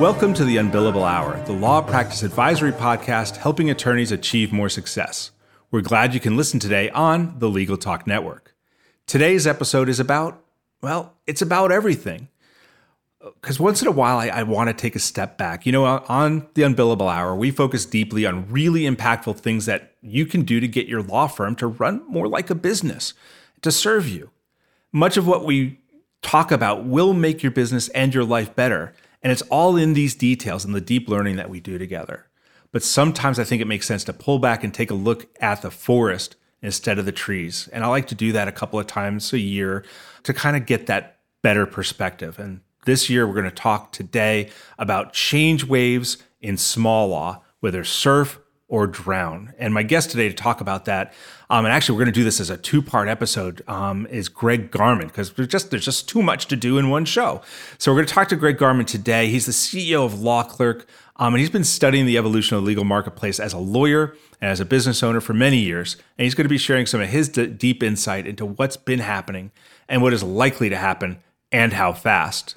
Welcome to the Unbillable Hour, the law practice advisory podcast helping attorneys achieve more success. We're glad you can listen today on the Legal Talk Network. Today's episode is about, well, it's about everything. Because once in a while, I, I want to take a step back. You know, on the Unbillable Hour, we focus deeply on really impactful things that you can do to get your law firm to run more like a business, to serve you. Much of what we talk about will make your business and your life better. And it's all in these details and the deep learning that we do together. But sometimes I think it makes sense to pull back and take a look at the forest instead of the trees. And I like to do that a couple of times a year to kind of get that better perspective. And this year, we're going to talk today about change waves in small law, whether surf or drown. And my guest today to talk about that, um, and actually we're going to do this as a two-part episode, um, is Greg Garman because there's just there's just too much to do in one show. So we're going to talk to Greg Garman today. He's the CEO of Law Clerk, um, and he's been studying the evolution of the legal marketplace as a lawyer and as a business owner for many years. And he's going to be sharing some of his d- deep insight into what's been happening and what is likely to happen and how fast.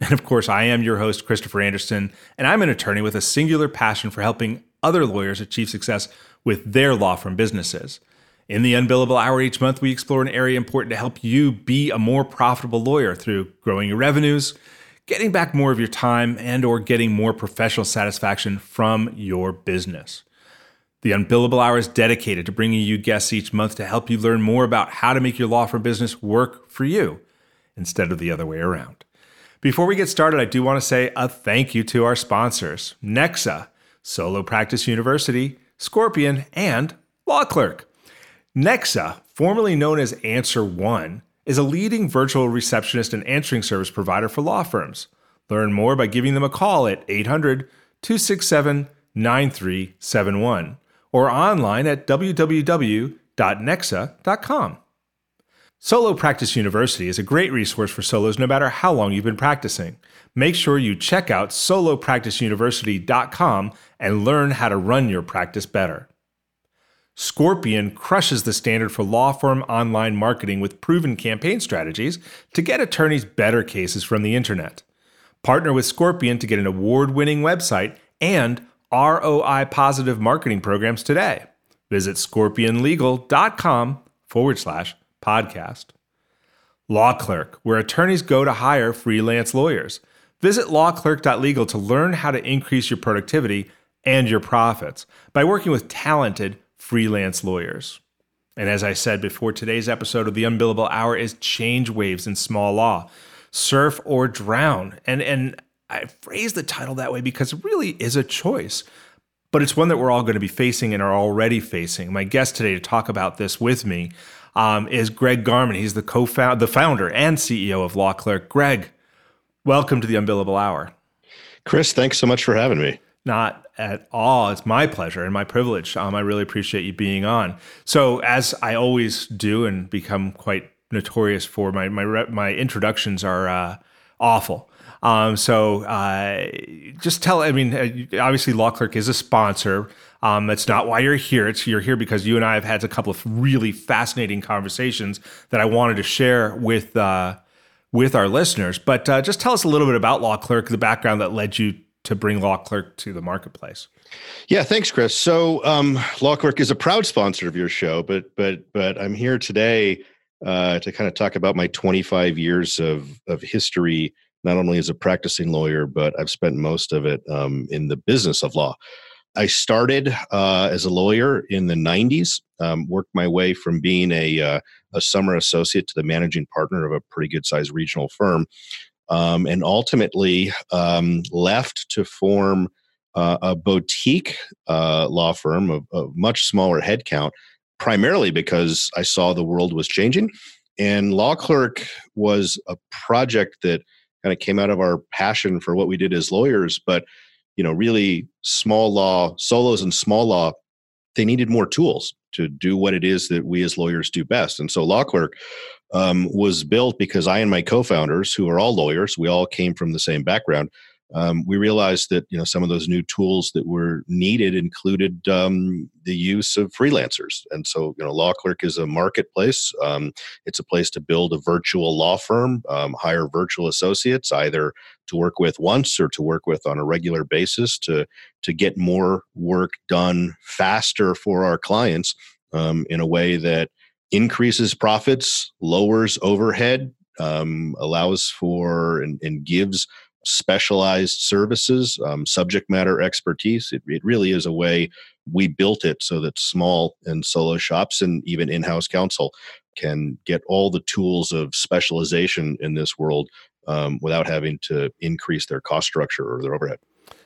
And of course, I am your host, Christopher Anderson, and I'm an attorney with a singular passion for helping other lawyers achieve success with their law firm businesses. In the Unbillable Hour each month, we explore an area important to help you be a more profitable lawyer through growing your revenues, getting back more of your time, and or getting more professional satisfaction from your business. The Unbillable Hour is dedicated to bringing you guests each month to help you learn more about how to make your law firm business work for you instead of the other way around. Before we get started, I do want to say a thank you to our sponsors, Nexa, Solo Practice University, Scorpion, and Law Clerk. Nexa, formerly known as Answer One, is a leading virtual receptionist and answering service provider for law firms. Learn more by giving them a call at 800 267 9371 or online at www.nexa.com. Solo Practice University is a great resource for solos no matter how long you've been practicing. Make sure you check out solopracticeuniversity.com and learn how to run your practice better. Scorpion crushes the standard for law firm online marketing with proven campaign strategies to get attorneys better cases from the internet. Partner with Scorpion to get an award winning website and ROI positive marketing programs today. Visit scorpionlegal.com forward slash podcast. Law Clerk, where attorneys go to hire freelance lawyers. Visit lawclerk.legal to learn how to increase your productivity and your profits by working with talented freelance lawyers. And as I said before, today's episode of the Unbillable Hour is Change Waves in Small Law Surf or Drown. And, and I phrase the title that way because it really is a choice, but it's one that we're all going to be facing and are already facing. My guest today to talk about this with me um, is Greg Garman. He's the co-founder, the founder and CEO of Law Clerk. Greg, welcome to the Unbillable Hour. Chris, thanks so much for having me. Not at all. It's my pleasure and my privilege. Um, I really appreciate you being on. So, as I always do, and become quite notorious for, my my my introductions are uh, awful. Um, so, uh, just tell. I mean, uh, obviously, Law Clerk is a sponsor. Um, that's not why you're here. It's you're here because you and I have had a couple of really fascinating conversations that I wanted to share with uh, with our listeners. But uh, just tell us a little bit about Law Clerk, the background that led you to bring Law Clerk to the marketplace. Yeah, thanks, Chris. So, um, Law Clerk is a proud sponsor of your show, but but but I'm here today uh, to kind of talk about my 25 years of of history, not only as a practicing lawyer, but I've spent most of it um, in the business of law. I started uh, as a lawyer in the 90s, um, worked my way from being a, uh, a summer associate to the managing partner of a pretty good sized regional firm, um, and ultimately um, left to form uh, a boutique uh, law firm of, of much smaller headcount, primarily because I saw the world was changing. And Law Clerk was a project that kind of came out of our passion for what we did as lawyers. But you know, really small law, solos and small law, they needed more tools to do what it is that we as lawyers do best. And so Law Clerk um, was built because I and my co-founders, who are all lawyers, we all came from the same background um, we realized that you know some of those new tools that were needed included um, the use of freelancers. And so you know law clerk is a marketplace. Um, it's a place to build a virtual law firm um, hire virtual associates either to work with once or to work with on a regular basis to to get more work done faster for our clients um, in a way that increases profits lowers overhead um, allows for and, and gives specialized services, um, subject matter expertise. It, it really is a way we built it so that small and solo shops and even in house counsel can get all the tools of specialization in this world um, without having to increase their cost structure or their overhead.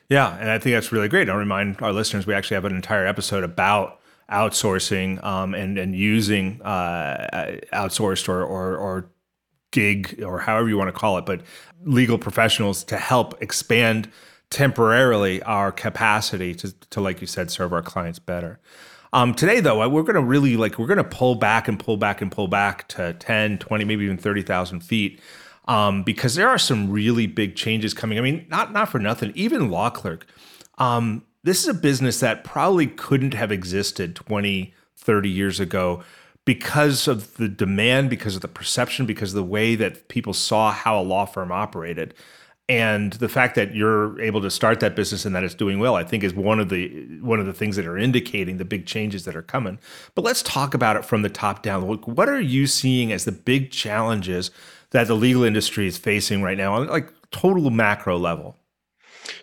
Yeah, and I think that's really great. I'll remind our listeners we actually have an entire episode about outsourcing um, and and using uh, outsourced or, or, or gig or however you want to call it, but legal professionals to help expand temporarily our capacity to, to like you said, serve our clients better. Um, today, though, we're going to really like we're going to pull back and pull back and pull back to 10, 20, maybe even 30,000 feet um, because there are some really big changes coming. I mean, not not for nothing. Even law clerk, um, this is a business that probably couldn't have existed 20, 30 years ago because of the demand, because of the perception, because of the way that people saw how a law firm operated. And the fact that you're able to start that business and that it's doing well, I think, is one of the one of the things that are indicating the big changes that are coming. But let's talk about it from the top down. What are you seeing as the big challenges that the legal industry is facing right now, on like total macro level?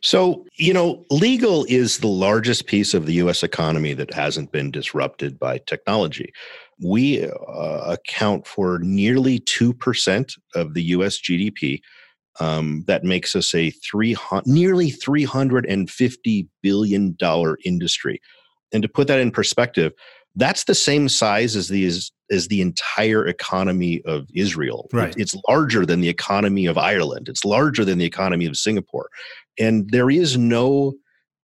So, you know, legal is the largest piece of the US economy that hasn't been disrupted by technology we uh, account for nearly 2% of the US GDP. Um, that makes us a three, nearly $350 billion industry. And to put that in perspective, that's the same size as the as, as the entire economy of Israel. Right. It, it's larger than the economy of Ireland. It's larger than the economy of Singapore. And there is no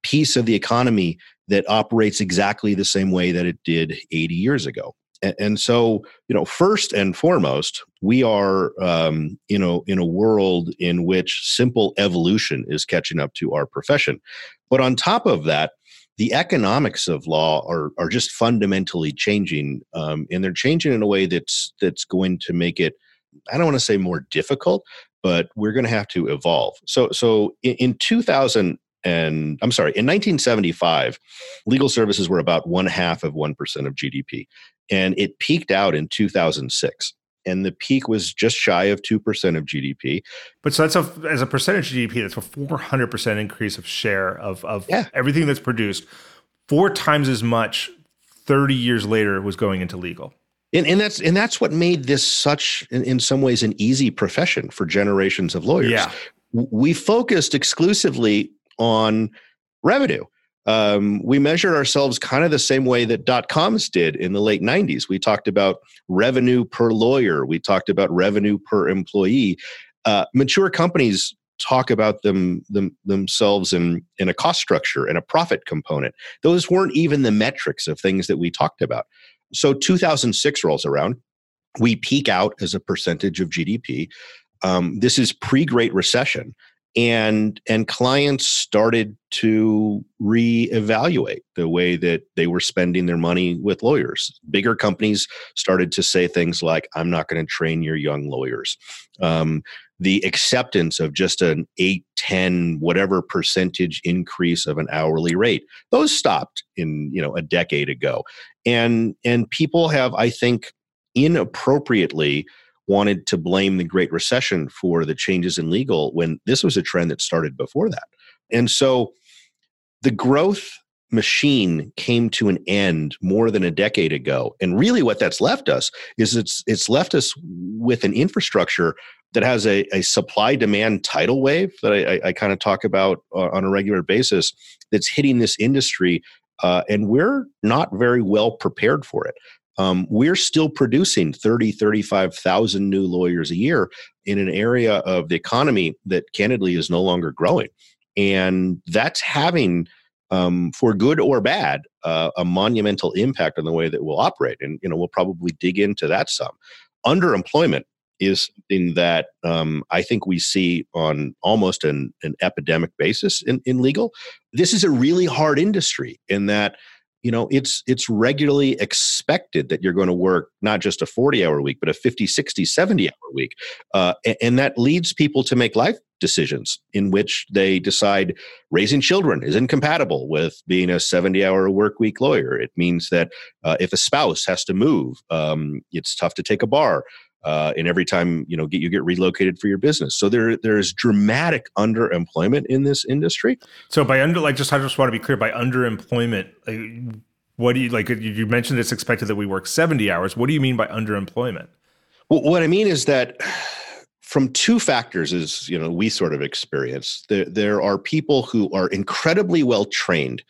piece of the economy that operates exactly the same way that it did 80 years ago and, so you know first and foremost we are um, you know in a world in which simple evolution is catching up to our profession. But on top of that the economics of law are are just fundamentally changing um, and they're changing in a way that's that's going to make it i don't want to say more difficult but we're going to have to evolve. So so in, in 2000 and I'm sorry, in 1975, legal services were about one half of 1% of GDP and it peaked out in 2006 and the peak was just shy of 2% of GDP. But so that's a, as a percentage of GDP, that's a 400% increase of share of, of yeah. everything that's produced. Four times as much 30 years later was going into legal. And, and that's and that's what made this such in, in some ways an easy profession for generations of lawyers. Yeah. We focused exclusively on revenue um, we measured ourselves kind of the same way that dot coms did in the late 90s. We talked about revenue per lawyer, we talked about revenue per employee. Uh, mature companies talk about them, them themselves in, in a cost structure and a profit component. Those weren't even the metrics of things that we talked about. So 2006 rolls around. We peak out as a percentage of GDP. Um, this is pre Great Recession and and clients started to reevaluate the way that they were spending their money with lawyers. Bigger companies started to say things like i'm not going to train your young lawyers. Um, the acceptance of just an 8 10 whatever percentage increase of an hourly rate those stopped in you know a decade ago. And and people have i think inappropriately wanted to blame the Great Recession for the changes in legal when this was a trend that started before that. And so the growth machine came to an end more than a decade ago. And really what that's left us is it's it's left us with an infrastructure that has a, a supply demand tidal wave that I, I, I kind of talk about on a regular basis that's hitting this industry. Uh, and we're not very well prepared for it. Um, we're still producing 30, 35,000 new lawyers a year in an area of the economy that candidly is no longer growing. And that's having, um, for good or bad, uh, a monumental impact on the way that we'll operate. And, you know, we'll probably dig into that some. Underemployment is something that um, I think we see on almost an, an epidemic basis in, in legal. This is a really hard industry in that you know it's it's regularly expected that you're going to work not just a 40 hour week but a 50 60 70 hour week uh, and, and, that leads people to make life decisions in which they decide raising children is incompatible with being a 70 hour work week lawyer. It means that uh, if a spouse has to move um, it's tough to take a bar uh, and every time you know get you get relocated for your business. So there there's dramatic underemployment in this industry. So by under like just I just want to be clear by underemployment. Like, what do you like? You mentioned it's expected that we work seventy hours. What do you mean by underemployment? Well, what I mean is that from two factors is you know we sort of experience there, there are people who are incredibly well trained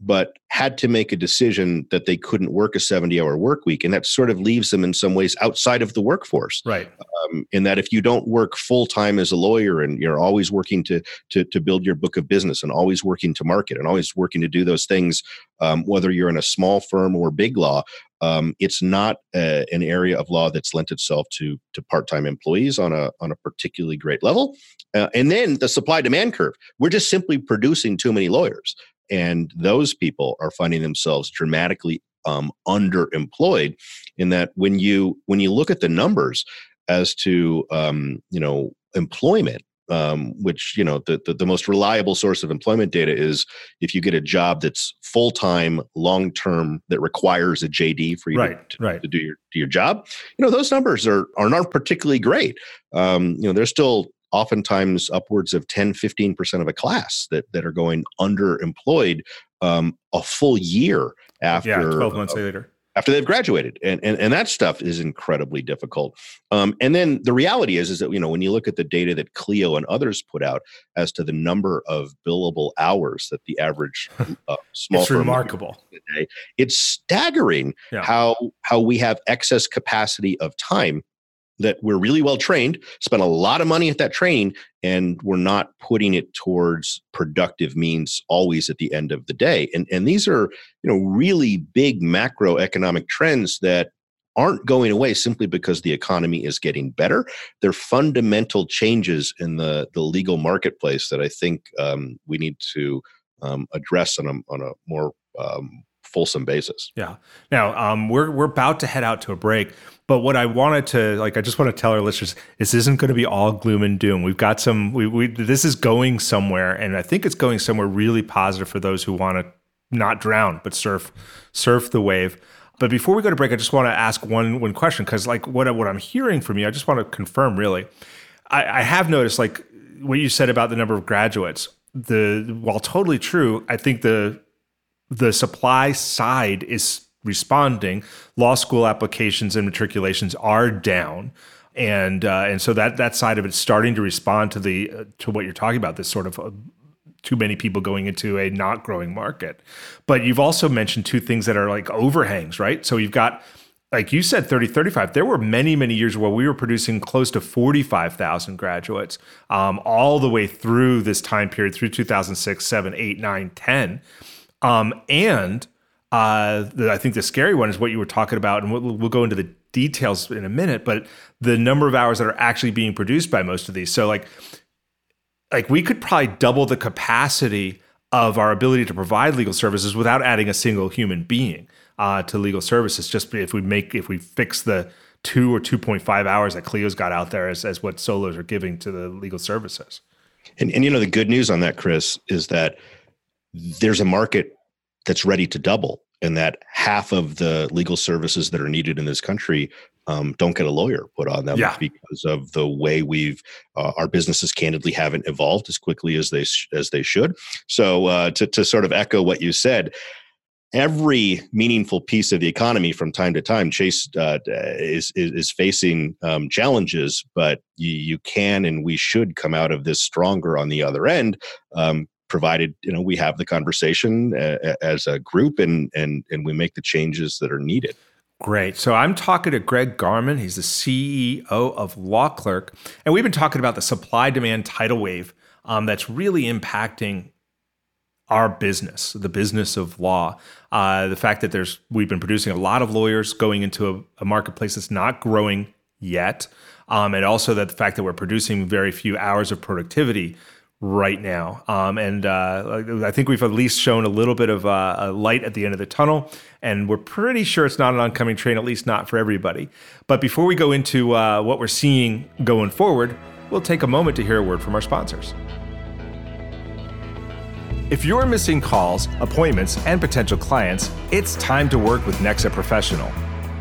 but had to make a decision that they couldn't work a 70 hour work week. And that sort of leaves them in some ways outside of the workforce. Right. Um, in that if you don't work full time as a lawyer and you're always working to, to, to, build your book of business and always working to market and always working to do those things, um, whether you're in a small firm or big law, um, it's not a, an area of law that's lent itself to to part-time employees on a on a particularly great level. Uh, and then the supply demand curve. We're just simply producing too many lawyers and those people are finding themselves dramatically um, underemployed in that when you when you look at the numbers as to um, you know employment um, which you know the, the, the most reliable source of employment data is if you get a job that's full time, long term, that requires a JD for you right, to, right. to do your do your job. You know those numbers are are not particularly great. Um, you know they're still oftentimes upwards of 10 15% of a class that, that are going underemployed um, a full year after yeah, 12 months uh, later. after they've graduated. And, and and that stuff is incredibly difficult. Um, and then the reality is is that you know when you look at the data that clio and others put out as to the number of billable hours that the average uh, small it's remarkable. today, it's staggering yeah. how how we have excess capacity of time that we're really well trained, spent a lot of money at that training, and we're not putting it towards productive means always at the end of the day. And and these are you know really big macroeconomic trends that aren't going away simply because the economy is getting better. They're fundamental changes in the the legal marketplace that I think um, we need to um, address on a on a more um, fulsome basis. Yeah. Now um, we're we're about to head out to a break, but what I wanted to like, I just want to tell our listeners, this isn't going to be all gloom and doom. We've got some. We, we this is going somewhere, and I think it's going somewhere really positive for those who want to not drown but surf surf the wave. But before we go to break, I just want to ask one one question because like what what I'm hearing from you, I just want to confirm really. I, I have noticed like what you said about the number of graduates. The while totally true, I think the the supply side is responding. Law school applications and matriculations are down. And uh, and so that that side of it is starting to respond to the uh, to what you're talking about this sort of uh, too many people going into a not growing market. But you've also mentioned two things that are like overhangs, right? So you've got like you said 30 35 there were many many years where we were producing close to 45000 graduates um, all the way through this time period through 2006 7 8 9 10 um, and uh, the, I think the scary one is what you were talking about, and we'll, we'll, go into the details in a minute. But the number of hours that are actually being produced by most of these. So like, like we could probably double the capacity of our ability to provide legal services without adding a single human being uh, to legal services. Just if we make if we fix the two or two point five hours that Clio's got out there as as what solos are giving to the legal services. And and you know the good news on that, Chris, is that there's a market that's ready to double and that half of the legal services that are needed in this country um, don't get a lawyer put on them yeah. because of the way we've uh, our businesses candidly haven't evolved as quickly as they as they should. So uh, to to sort of echo what you said, every meaningful piece of the economy from time to time, Chase uh, is, is, is facing um, challenges, but you, you can and we should come out of this stronger on the other end. Um, provided you know we have the conversation uh, as a group and and and we make the changes that are needed Great. So I'm talking to Greg Garman. He's the CEO of Law Clerk. And we've been talking about the supply demand tidal wave um, that's really impacting our business, the business of law. Uh, the fact that there's we've been producing a lot of lawyers going into a, a marketplace that's not growing yet, um, and also that the fact that we're producing very few hours of productivity right now. Um, and uh, I think we've at least shown a little bit of uh, a light at the end of the tunnel, and we're pretty sure it's not an oncoming train, at least not for everybody. But before we go into uh, what we're seeing going forward, we'll take a moment to hear a word from our sponsors. If you're missing calls, appointments, and potential clients, it's time to work with Nexa Professional.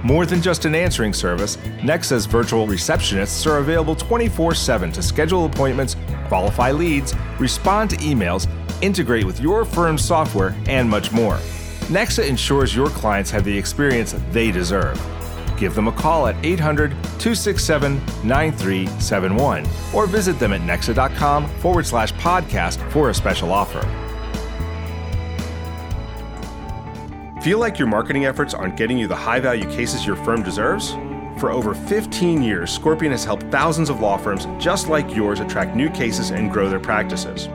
More than just an answering service, Nexa's virtual receptionists are available 24 7 to schedule appointments, qualify leads, respond to emails, integrate with your firm's software, and much more. Nexa ensures your clients have the experience they deserve. Give them a call at 800 267 9371 or visit them at nexa.com forward slash podcast for a special offer. Feel like your marketing efforts aren't getting you the high value cases your firm deserves? For over 15 years, Scorpion has helped thousands of law firms just like yours attract new cases and grow their practices.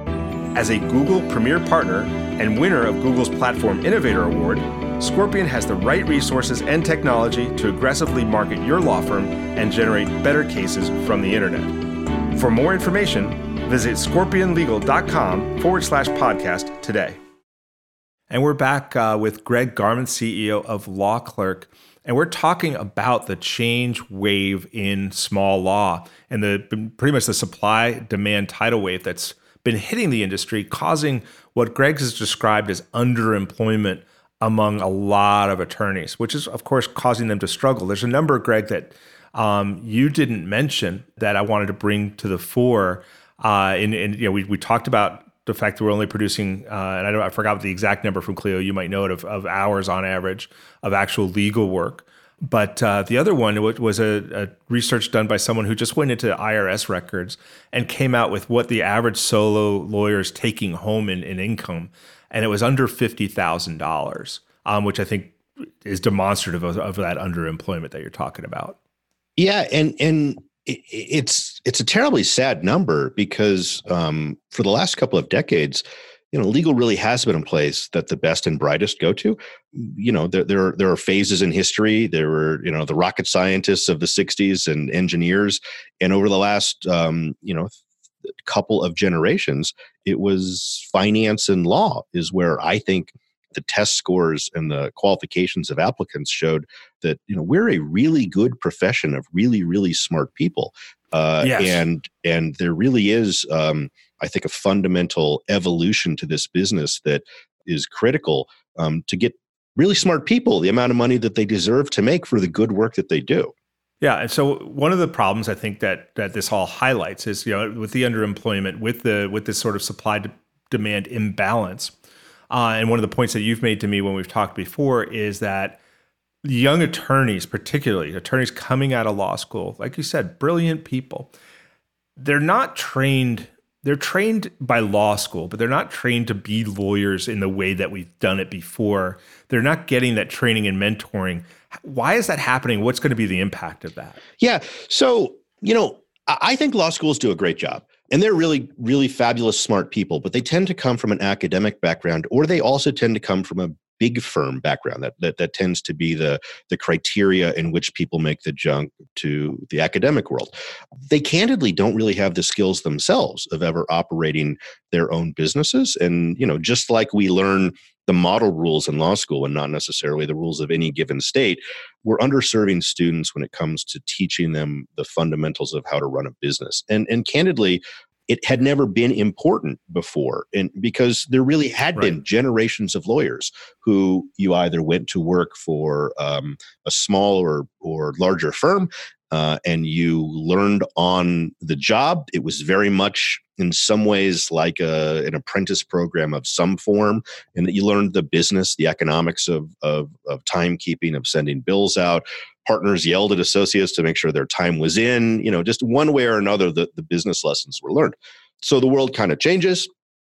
As a Google Premier Partner and winner of Google's Platform Innovator Award, Scorpion has the right resources and technology to aggressively market your law firm and generate better cases from the internet. For more information, visit scorpionlegal.com forward slash podcast today. And we're back uh, with Greg Garman, CEO of Law Clerk. And we're talking about the change wave in small law and the pretty much the supply demand tidal wave that's been hitting the industry, causing what Greg has described as underemployment among a lot of attorneys, which is, of course, causing them to struggle. There's a number, Greg, that um, you didn't mention that I wanted to bring to the fore. Uh, and, and you know, we, we talked about the fact that we're only producing, uh, and I, don't, I forgot the exact number from Clio, you might know it, of, of hours on average of actual legal work. But uh, the other one was a, a, research done by someone who just went into IRS records and came out with what the average solo lawyer is taking home in, in income. And it was under $50,000, um, which I think is demonstrative of, of that underemployment that you're talking about. Yeah. And, and it's it's a terribly sad number because um, for the last couple of decades, you know, legal really has been a place that the best and brightest go to. You know, there there are, there are phases in history. There were you know the rocket scientists of the '60s and engineers, and over the last um, you know couple of generations, it was finance and law is where I think the test scores and the qualifications of applicants showed that you know we're a really good profession of really really smart people uh, yes. and and there really is um, i think a fundamental evolution to this business that is critical um, to get really smart people the amount of money that they deserve to make for the good work that they do yeah, and so one of the problems I think that that this all highlights is you know with the underemployment, with the with this sort of supply demand imbalance, uh, and one of the points that you've made to me when we've talked before is that young attorneys, particularly attorneys coming out of law school, like you said, brilliant people, they're not trained. They're trained by law school, but they're not trained to be lawyers in the way that we've done it before. They're not getting that training and mentoring. Why is that happening? What's going to be the impact of that? Yeah. So, you know, I think law schools do a great job and they're really really fabulous smart people but they tend to come from an academic background or they also tend to come from a big firm background that, that that tends to be the the criteria in which people make the jump to the academic world. They candidly don't really have the skills themselves of ever operating their own businesses. And you know just like we learn the model rules in law school and not necessarily the rules of any given state, we're underserving students when it comes to teaching them the fundamentals of how to run a business. And and candidly, it had never been important before and because there really had right. been generations of lawyers who you either went to work for um, a small or, or larger firm uh, and you learned on the job. It was very much, in some ways, like a, an apprentice program of some form, and that you learned the business, the economics of, of, of timekeeping, of sending bills out. Partners yelled at associates to make sure their time was in. You know, just one way or another, the, the business lessons were learned. So the world kind of changes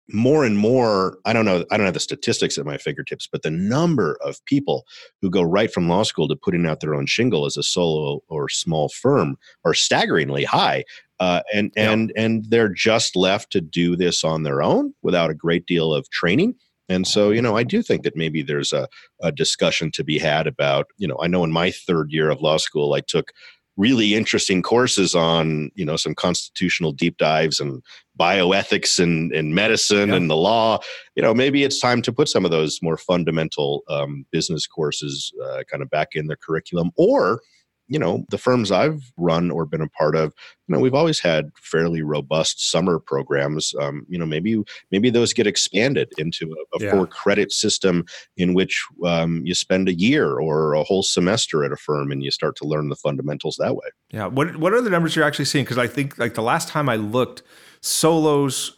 more and more i don't know i don't have the statistics at my fingertips but the number of people who go right from law school to putting out their own shingle as a solo or small firm are staggeringly high uh, and and and they're just left to do this on their own without a great deal of training. And so, you know, I do think that maybe there's a, a discussion to be had about, you know, I know in my third year of law school, I took really interesting courses on you know some constitutional deep dives and bioethics and, and medicine yeah. and the law you know maybe it's time to put some of those more fundamental um, business courses uh, kind of back in the curriculum or you know the firms i've run or been a part of you know we've always had fairly robust summer programs um, you know maybe maybe those get expanded into a, a yeah. four credit system in which um, you spend a year or a whole semester at a firm and you start to learn the fundamentals that way. Yeah. What what are the numbers you're actually seeing? Because i think like the last time i looked solos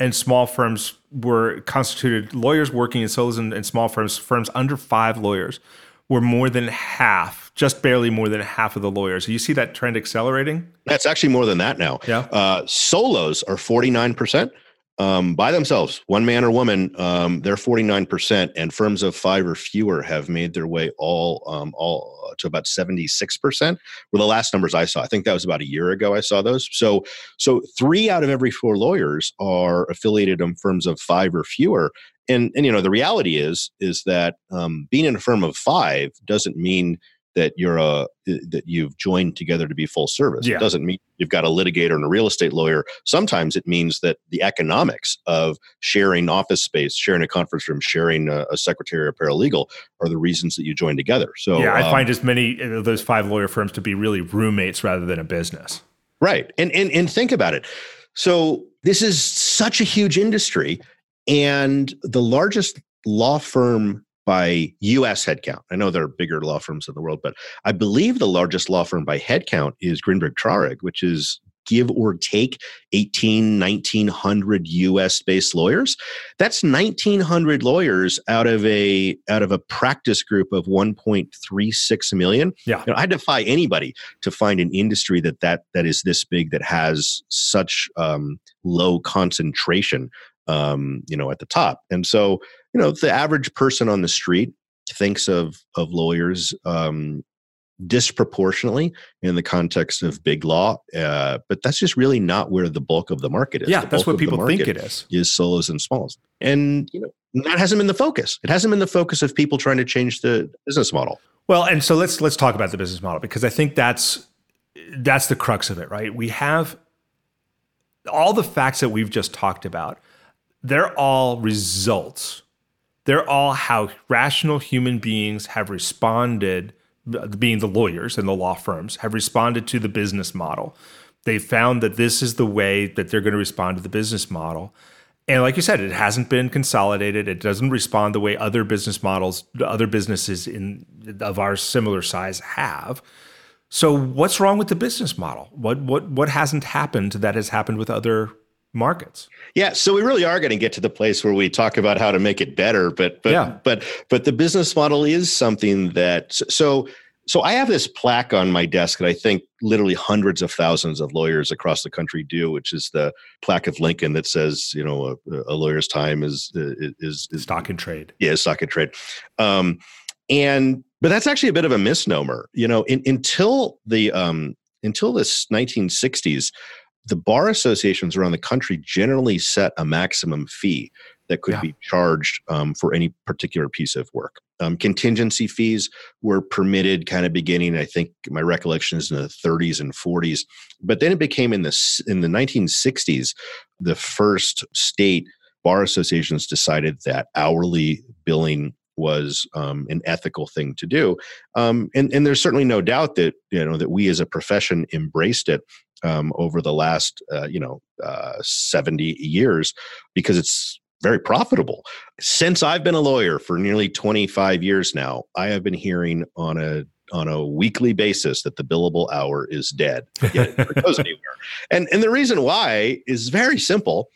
and small firms were constituted lawyers working in solos and, and small firms firms under five lawyers were more than half, just barely more than half of the lawyers. So you see that trend accelerating? That's actually more than that now. Yeah. Uh, solos are 49% um, by themselves, one man or woman, um, they're 49%, and firms of five or fewer have made their way all um, all to about 76%. Were the last numbers I saw. I think that was about a year ago. I saw those. So so three out of every four lawyers are affiliated in firms of five or fewer, and and you know the reality is is that um, being in a firm of five doesn't mean that you're a that you've joined together to be full service. Yeah. It doesn't mean you've got a litigator and a real estate lawyer. Sometimes it means that the economics of sharing office space, sharing a conference room, sharing a, a secretary or paralegal are the reasons that you join together. So yeah, I um, find as many of those five lawyer firms to be really roommates rather than a business. Right, and and and think about it. So this is such a huge industry and the largest law firm by US headcount, I know there are bigger law firms in the world, but I believe the largest law firm by headcount is Greenberg Traurig, which is give or take 18 1900 us based lawyers. That's 1900 lawyers out of a out of a practice group of 1.36 million. Yeah. You know, i defy anybody to find an industry that that that is this big that has such um, low concentration um, you know, at the top. And so, you know, the average person on the street thinks of of lawyers um, disproportionately in the context of big law, uh, but that's just really not where the bulk of the market is. Yeah, that's what people think it is. Is solos and smalls, and you know that hasn't been the focus. It hasn't been the focus of people trying to change the business model. Well, and so let's let's talk about the business model because I think that's that's the crux of it, right? We have all the facts that we've just talked about they're all results. They're all how rational human beings have responded, being the lawyers and the law firms, have responded to the business model. They found that this is the way that they're going to respond to the business model. And like you said, it hasn't been consolidated. It doesn't respond the way other business models, other businesses in of our similar size have. So what's wrong with the business model? What what what hasn't happened that has happened with other markets. Yeah, so we really are going to get to the place where we talk about how to make it better, but but yeah. but but the business model is something that so so I have this plaque on my desk that I think literally hundreds of thousands of lawyers across the country do, which is the plaque of Lincoln that says, you know, a, a lawyer's time is, is, is stock and trade. Yeah, stock and trade. Um, and but that's actually a bit of a misnomer. You know, in, until the um, until this 1960s, the bar associations around the country generally set a maximum fee that could yeah. be charged um, for any particular piece of work. Um, contingency fees were permitted kind of beginning, I think my recollection is in the 30s and 40s, but then it became in the in the 1960s the first state bar associations decided that hourly billing was um, an ethical thing to do, um, and and there's certainly no doubt that you know that we as a profession embraced it um, over the last uh, you know uh, 70 years because it's very profitable. Since I've been a lawyer for nearly 25 years now, I have been hearing on a on a weekly basis that the billable hour is dead. Yet it goes anywhere. And and the reason why is very simple.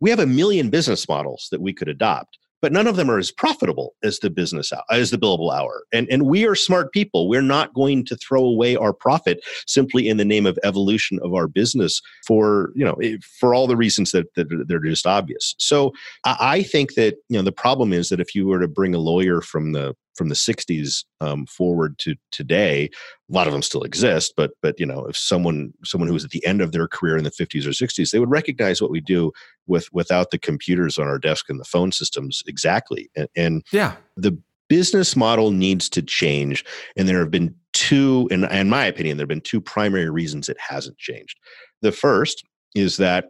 We have a million business models that we could adopt but none of them are as profitable as the business hour, as the billable hour. And and we are smart people. We're not going to throw away our profit simply in the name of evolution of our business for you know for all the reasons that, that they're just obvious. So I think that you know the problem is that if you were to bring a lawyer from the from the 60s um, forward to today a lot of them still exist but but you know if someone someone who was at the end of their career in the 50s or 60s they would recognize what we do with without the computers on our desk and the phone systems exactly and, and yeah. the business model needs to change and there have been two in, in my opinion there have been two primary reasons it hasn't changed. The first is that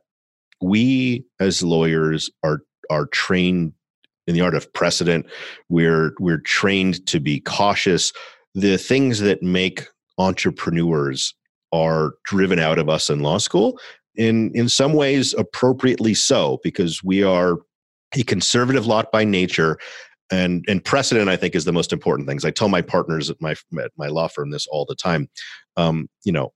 we as lawyers are are trained in the art of precedent. We're we're trained to be cautious. The things that make entrepreneurs are driven out of us in law school. In in some ways, appropriately so, because we are a conservative lot by nature. And, and precedent, I think, is the most important things. I tell my partners at my at my law firm this all the time. Um, you know,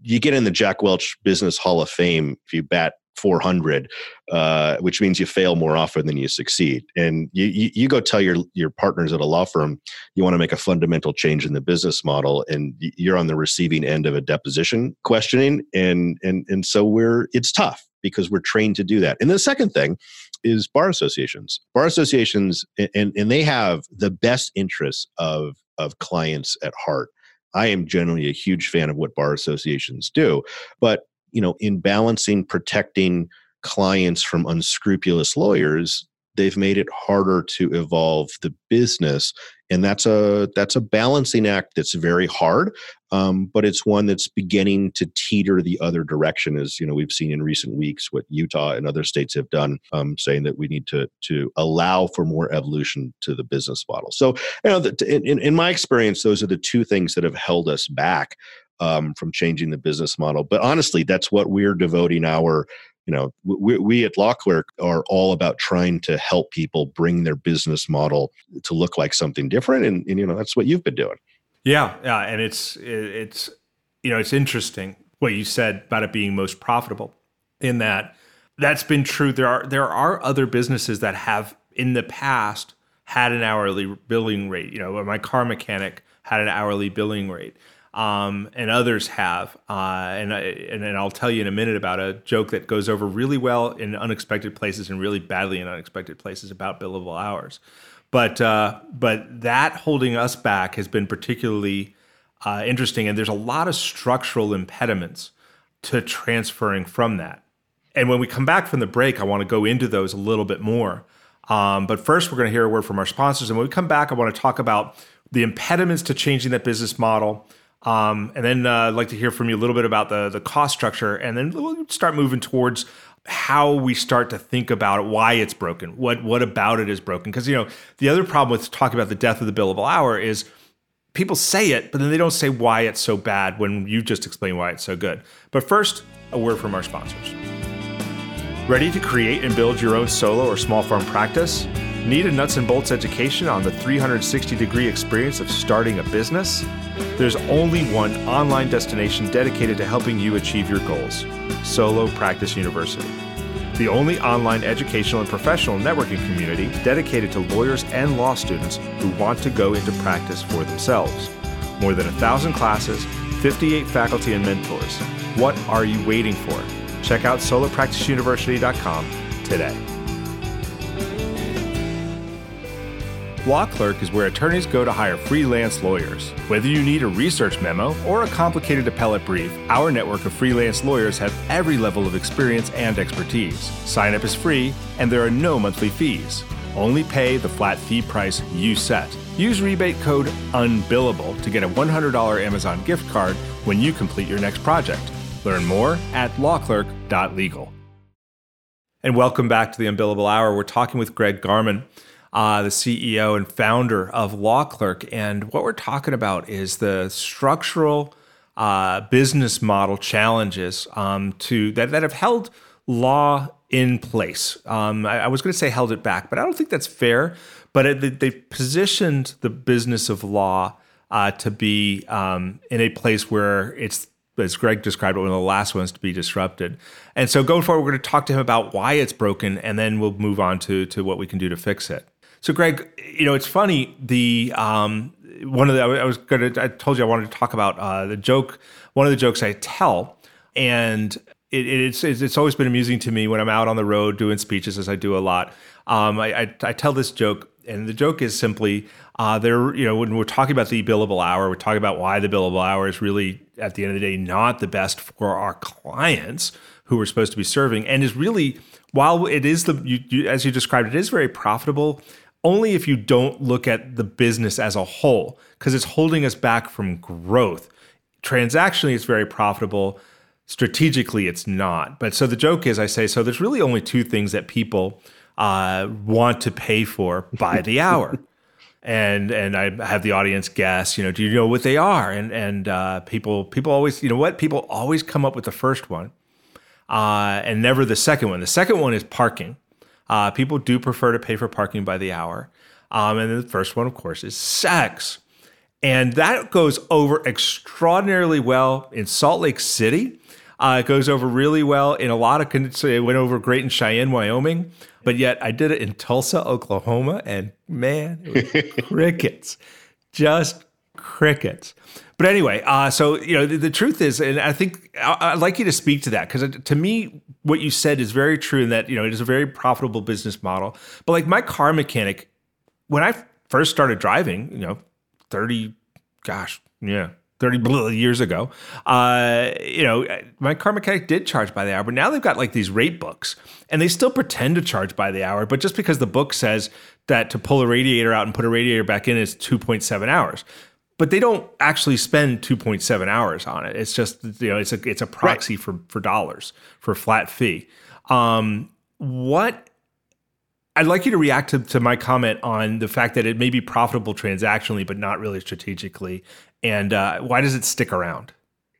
you get in the Jack Welch Business Hall of Fame if you bat 400, uh, which means you fail more often than you succeed. And you, you, you, go tell your, your partners at a law firm you want to make a fundamental change in the business model, and you're on the receiving end of a deposition questioning. And, and, and so we're, it's tough because we're trained to do that. And the second thing is bar associations. Bar associations, and, and they have the best interests of, of clients at heart. I am generally a huge fan of what bar associations do, but you know, in balancing protecting clients from unscrupulous lawyers, they've made it harder to evolve the business. And that's a that's a balancing act that's very hard um, but it's one that's beginning to teeter the other direction as you know we've seen in recent weeks what utah and other states have done um, saying that we need to to allow for more evolution to the business model. So you know in, in my experience those are the two things that have held us back um, from changing the business model. But honestly, that's what we're devoting our you know we, we at law clerk are all about trying to help people bring their business model to look like something different. And, and you know that's what you've been doing. Yeah yeah. And it's it's you know it's interesting what you said about it being most profitable in that that's been true. There are there are other businesses that have in the past had an hourly billing rate. You know my car mechanic had an hourly billing rate um, and others have. Uh, and, and and I'll tell you in a minute about a joke that goes over really well in unexpected places and really badly in unexpected places about billable hours. But uh, but that holding us back has been particularly uh, interesting, and there's a lot of structural impediments to transferring from that. And when we come back from the break, I want to go into those a little bit more. Um, but first, we're going to hear a word from our sponsors. And when we come back, I want to talk about the impediments to changing that business model, um, and then uh, I'd like to hear from you a little bit about the the cost structure, and then we'll start moving towards how we start to think about why it's broken. What what about it is broken? Because you know the other problem with talking about the death of the billable hour is people say it, but then they don't say why it's so bad when you just explain why it's so good. But first, a word from our sponsors. Ready to create and build your own solo or small farm practice? Need a nuts and bolts education on the 360 degree experience of starting a business? There's only one online destination dedicated to helping you achieve your goals Solo Practice University. The only online educational and professional networking community dedicated to lawyers and law students who want to go into practice for themselves. More than a thousand classes, 58 faculty and mentors. What are you waiting for? Check out solopracticeuniversity.com today. Law Clerk is where attorneys go to hire freelance lawyers. Whether you need a research memo or a complicated appellate brief, our network of freelance lawyers have every level of experience and expertise. Sign up is free, and there are no monthly fees. Only pay the flat fee price you set. Use rebate code UNBILLABLE to get a $100 Amazon gift card when you complete your next project. Learn more at lawclerk.legal. And welcome back to the Unbillable Hour. We're talking with Greg Garman uh, the CEO and founder of Law Clerk. And what we're talking about is the structural uh, business model challenges um, to that, that have held law in place. Um, I, I, was going to say held it back, but I don't think that's fair. But it, they positioned the business of law uh, to be um, in a place where it's as Greg described one of the last ones to be disrupted. And so going forward, we're going to talk to him about why it's broken, and then we'll move on to to what we can do to fix it. So, Greg, you know, it's funny. The um, one of the I was going to I told you I wanted to talk about uh, the joke. One of the jokes I tell, and it, it's it's always been amusing to me when I'm out on the road doing speeches, as I do a lot. Um, I, I, I tell this joke, and the joke is simply uh, there. You know, when we're talking about the billable hour, we're talking about why the billable hour is really at the end of the day not the best for our clients who we're supposed to be serving, and is really while it is the you, you, as you described, it is very profitable only if you don't look at the business as a whole, because it's holding us back from growth. Transactionally, it's very profitable. Strategically, it's not. But so the joke is, I say, so there's really only two things that people uh, want to pay for by the hour. and and I have the audience guess, you know, do you know what they are? And and uh, people people always, you know what? People always come up with the first one, uh, and never the second one. The second one is parking. Uh, people do prefer to pay for parking by the hour. Um, and the first one, of course, is sex. And that goes over extraordinarily well in Salt Lake City. Uh, it goes over really well in a lot of, it went over great in Cheyenne, Wyoming. But yet I did it in Tulsa, Oklahoma. And man, it was crickets, just crickets. But anyway, uh, so you know the, the, truth is, and I think I, would like you to speak to that because to me, what you said is very true in that you know it is a very profitable business model. But like my car mechanic, when I first started driving, you know, thirty, gosh, yeah, 30 years ago, uh, you know, my car mechanic did charge by the hour, but now they've got like these rate books and they still pretend to charge by the hour. But just because the book says that to pull a radiator out and put a radiator back in is 2.7 hours but they don't actually spend 2.7 hours on it. It's just you know it's a it's a proxy right. for for dollars for a flat fee. Um, what I'd like you to react to, to my comment on the fact that it may be profitable transactionally, but not really strategically, and uh, why does it stick around?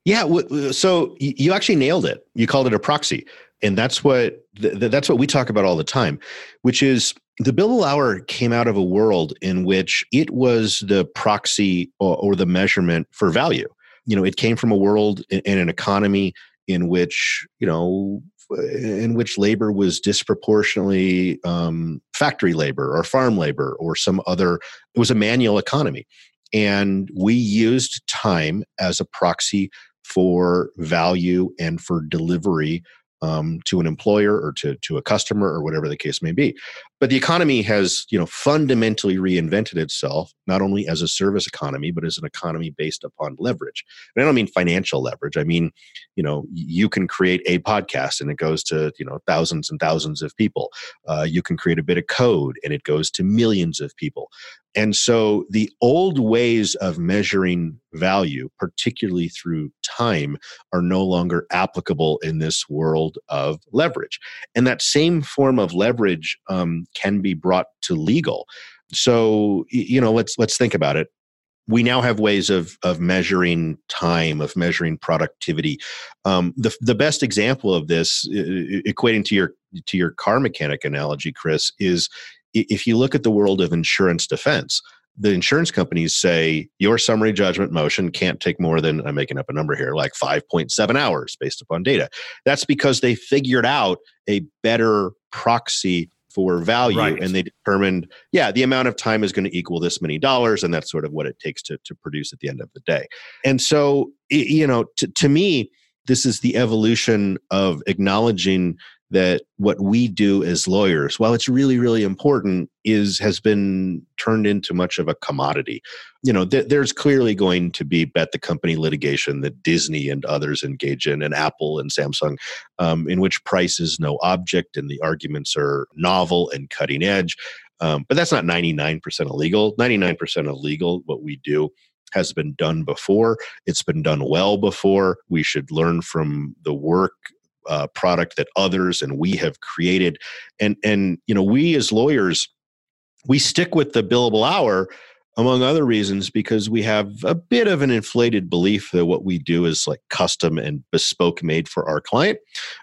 Yeah, so you actually nailed it. You called it a proxy, and that's what that's what we talk about all the time, which is the billable hour came out of a world in which it was the proxy or, or, the measurement for value. You know, it came from a world in, an economy in which you know in which labor was disproportionately um, factory labor or farm labor or some other it was a manual economy and we used time as a proxy for value and for delivery um, to an employer or to, to a customer or whatever the case may be. But the economy has, you know, fundamentally reinvented itself, not only as a service economy, but as an economy based upon leverage. And I don't mean financial leverage. I mean, you know, you can create a podcast and it goes to, you know, thousands and thousands of people. Uh, you can create a bit of code and it goes to millions of people. And so the old ways of measuring value, particularly through time, are no longer applicable in this world of leverage. And that same form of leverage um, can be brought to legal. So you know, let's let's think about it. We now have ways of of measuring time, of measuring productivity. Um, the the best example of this, equating to your to your car mechanic analogy, Chris, is if you look at the world of insurance defense, the insurance companies say your summary judgment motion can't take more than I'm making up a number here, like 5.7 hours based upon data. That's because they figured out a better proxy for value right. and they determined yeah the amount of time is going to equal this many dollars and that's sort of what it takes to, to produce at the end of the day and so you know to, to me this is the evolution of acknowledging that what we do as lawyers while it's really really important is has been turned into much of a commodity you know th- there's clearly going to be bet the company litigation that disney and others engage in and apple and samsung um, in which price is no object and the arguments are novel and cutting edge um, but that's not 99% illegal 99% illegal what we do has been done before. It's been done well before. We should learn from the work uh, product that others and we have created and and you know we as lawyers we stick with the billable hour among other reasons because we have a bit of an inflated belief that what we do is like custom and bespoke made for our client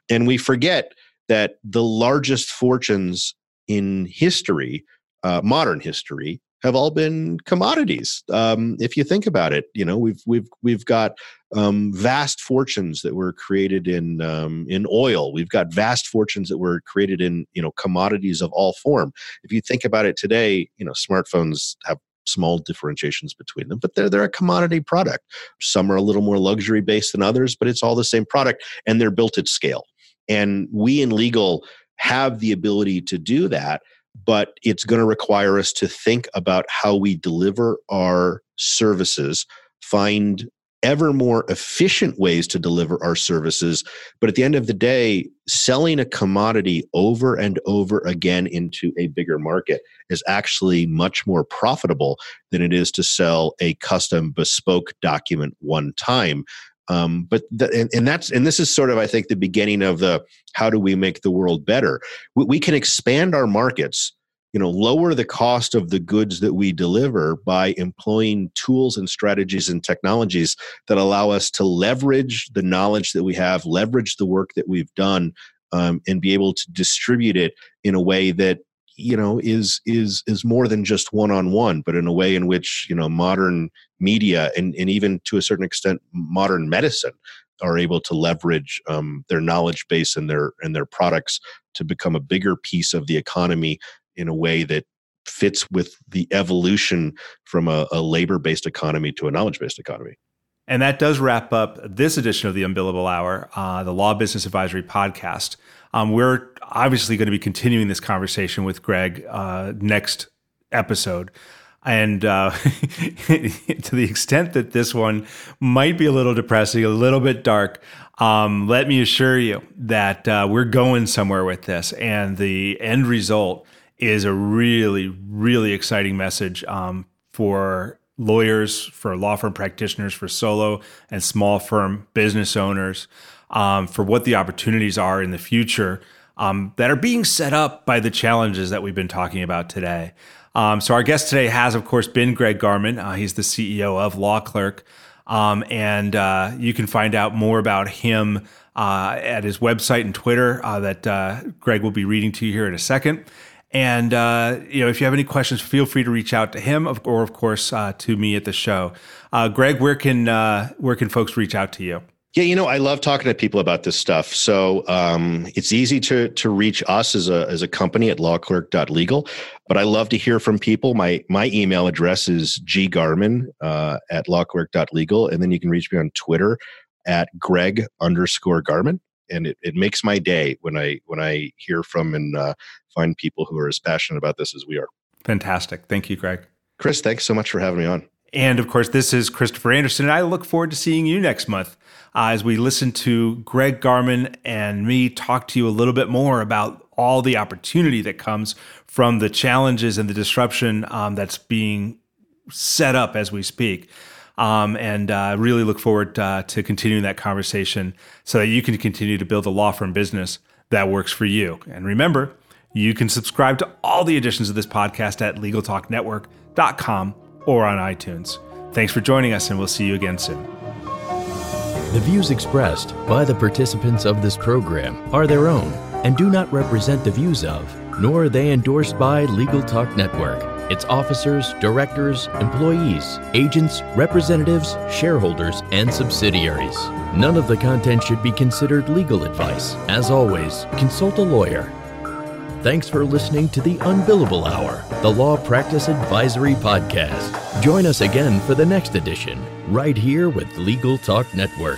and we forget that the largest fortunes in history uh, modern history have all been commodities. Um, if you think about it, you know we've we've we've got um, vast fortunes that were created in um, in oil. We've got vast fortunes that were created in you know commodities of all form. If you think about it today, you know smartphones have small differentiations between them, but they're they're a commodity product. Some are a little more luxury based than others, but it's all the same product, and they're built at scale. And we in legal have the ability to do that, but it's going to require us to think about how we deliver our services, find ever more efficient ways to deliver our services. But at the end of the day, selling a commodity over and over again into a bigger market is actually much more profitable than it is to sell a custom bespoke document one time. Um, but the, and, and, that's and this is sort of I think the beginning of the how do we make the world better? we, we can expand our markets you know lower the cost of the goods that we deliver by employing tools and strategies and technologies that allow us to leverage the knowledge that we have leverage the work that we've done um, and be able to distribute it in a way that you know is is is more than just one on one but in a way in which you know modern media and, and even to a certain extent modern medicine are able to leverage um, their knowledge base and their and their products to become a bigger piece of the economy in a way that fits with the evolution from a, a labor based economy to a knowledge based economy. And that does wrap up this edition of the Unbillable Hour, uh, the Law Business Advisory Podcast. Um, we're obviously going to be continuing this conversation with Greg uh, next episode. And uh, to the extent that this one might be a little depressing, a little bit dark, um, let me assure you that uh, we're going somewhere with this. And the end result is a really, really exciting message um, for lawyers, for law firm practitioners, for solo and small firm business owners, um, for what the opportunities are in the future um, that are being set up by the challenges that we've been talking about today. Um, so, our guest today has, of course, been Greg Garman. Uh, he's the CEO of Law Clerk. Um, and uh, you can find out more about him uh, at his website and Twitter uh, that uh, Greg will be reading to you here in a second. And uh, you know, if you have any questions, feel free to reach out to him, or of course uh, to me at the show. Uh, Greg, where can uh, where can folks reach out to you? Yeah, you know, I love talking to people about this stuff. So um, it's easy to to reach us as a as a company at lawclerk.legal, but I love to hear from people. My my email address is ggarman uh, at lawclerk.legal, and then you can reach me on Twitter at Greg underscore Garman and it, it makes my day when I when I hear from and uh, find people who are as passionate about this as we are. Fantastic. Thank you, Greg. Chris, thanks so much for having me on. And of course, this is Christopher Anderson, and I look forward to seeing you next month uh, as we listen to Greg Garman and me talk to you a little bit more about all the opportunity that comes from the challenges and the disruption um, that's being set up as we speak. Um, and uh, really look forward uh, to continuing that conversation so that you can continue to build a law firm business that works for you. And remember, you can subscribe to all the editions of this podcast at LegalTalkNetwork.com or on iTunes. Thanks for joining us, and we'll see you again soon. The views expressed by the participants of this program are their own and do not represent the views of, nor are they endorsed by Legal Talk Network, its officers, directors, employees, agents, representatives, shareholders, and subsidiaries. None of the content should be considered legal advice. As always, consult a lawyer Thanks for listening to the Unbillable Hour, the Law Practice Advisory Podcast. Join us again for the next edition, right here with Legal Talk Network.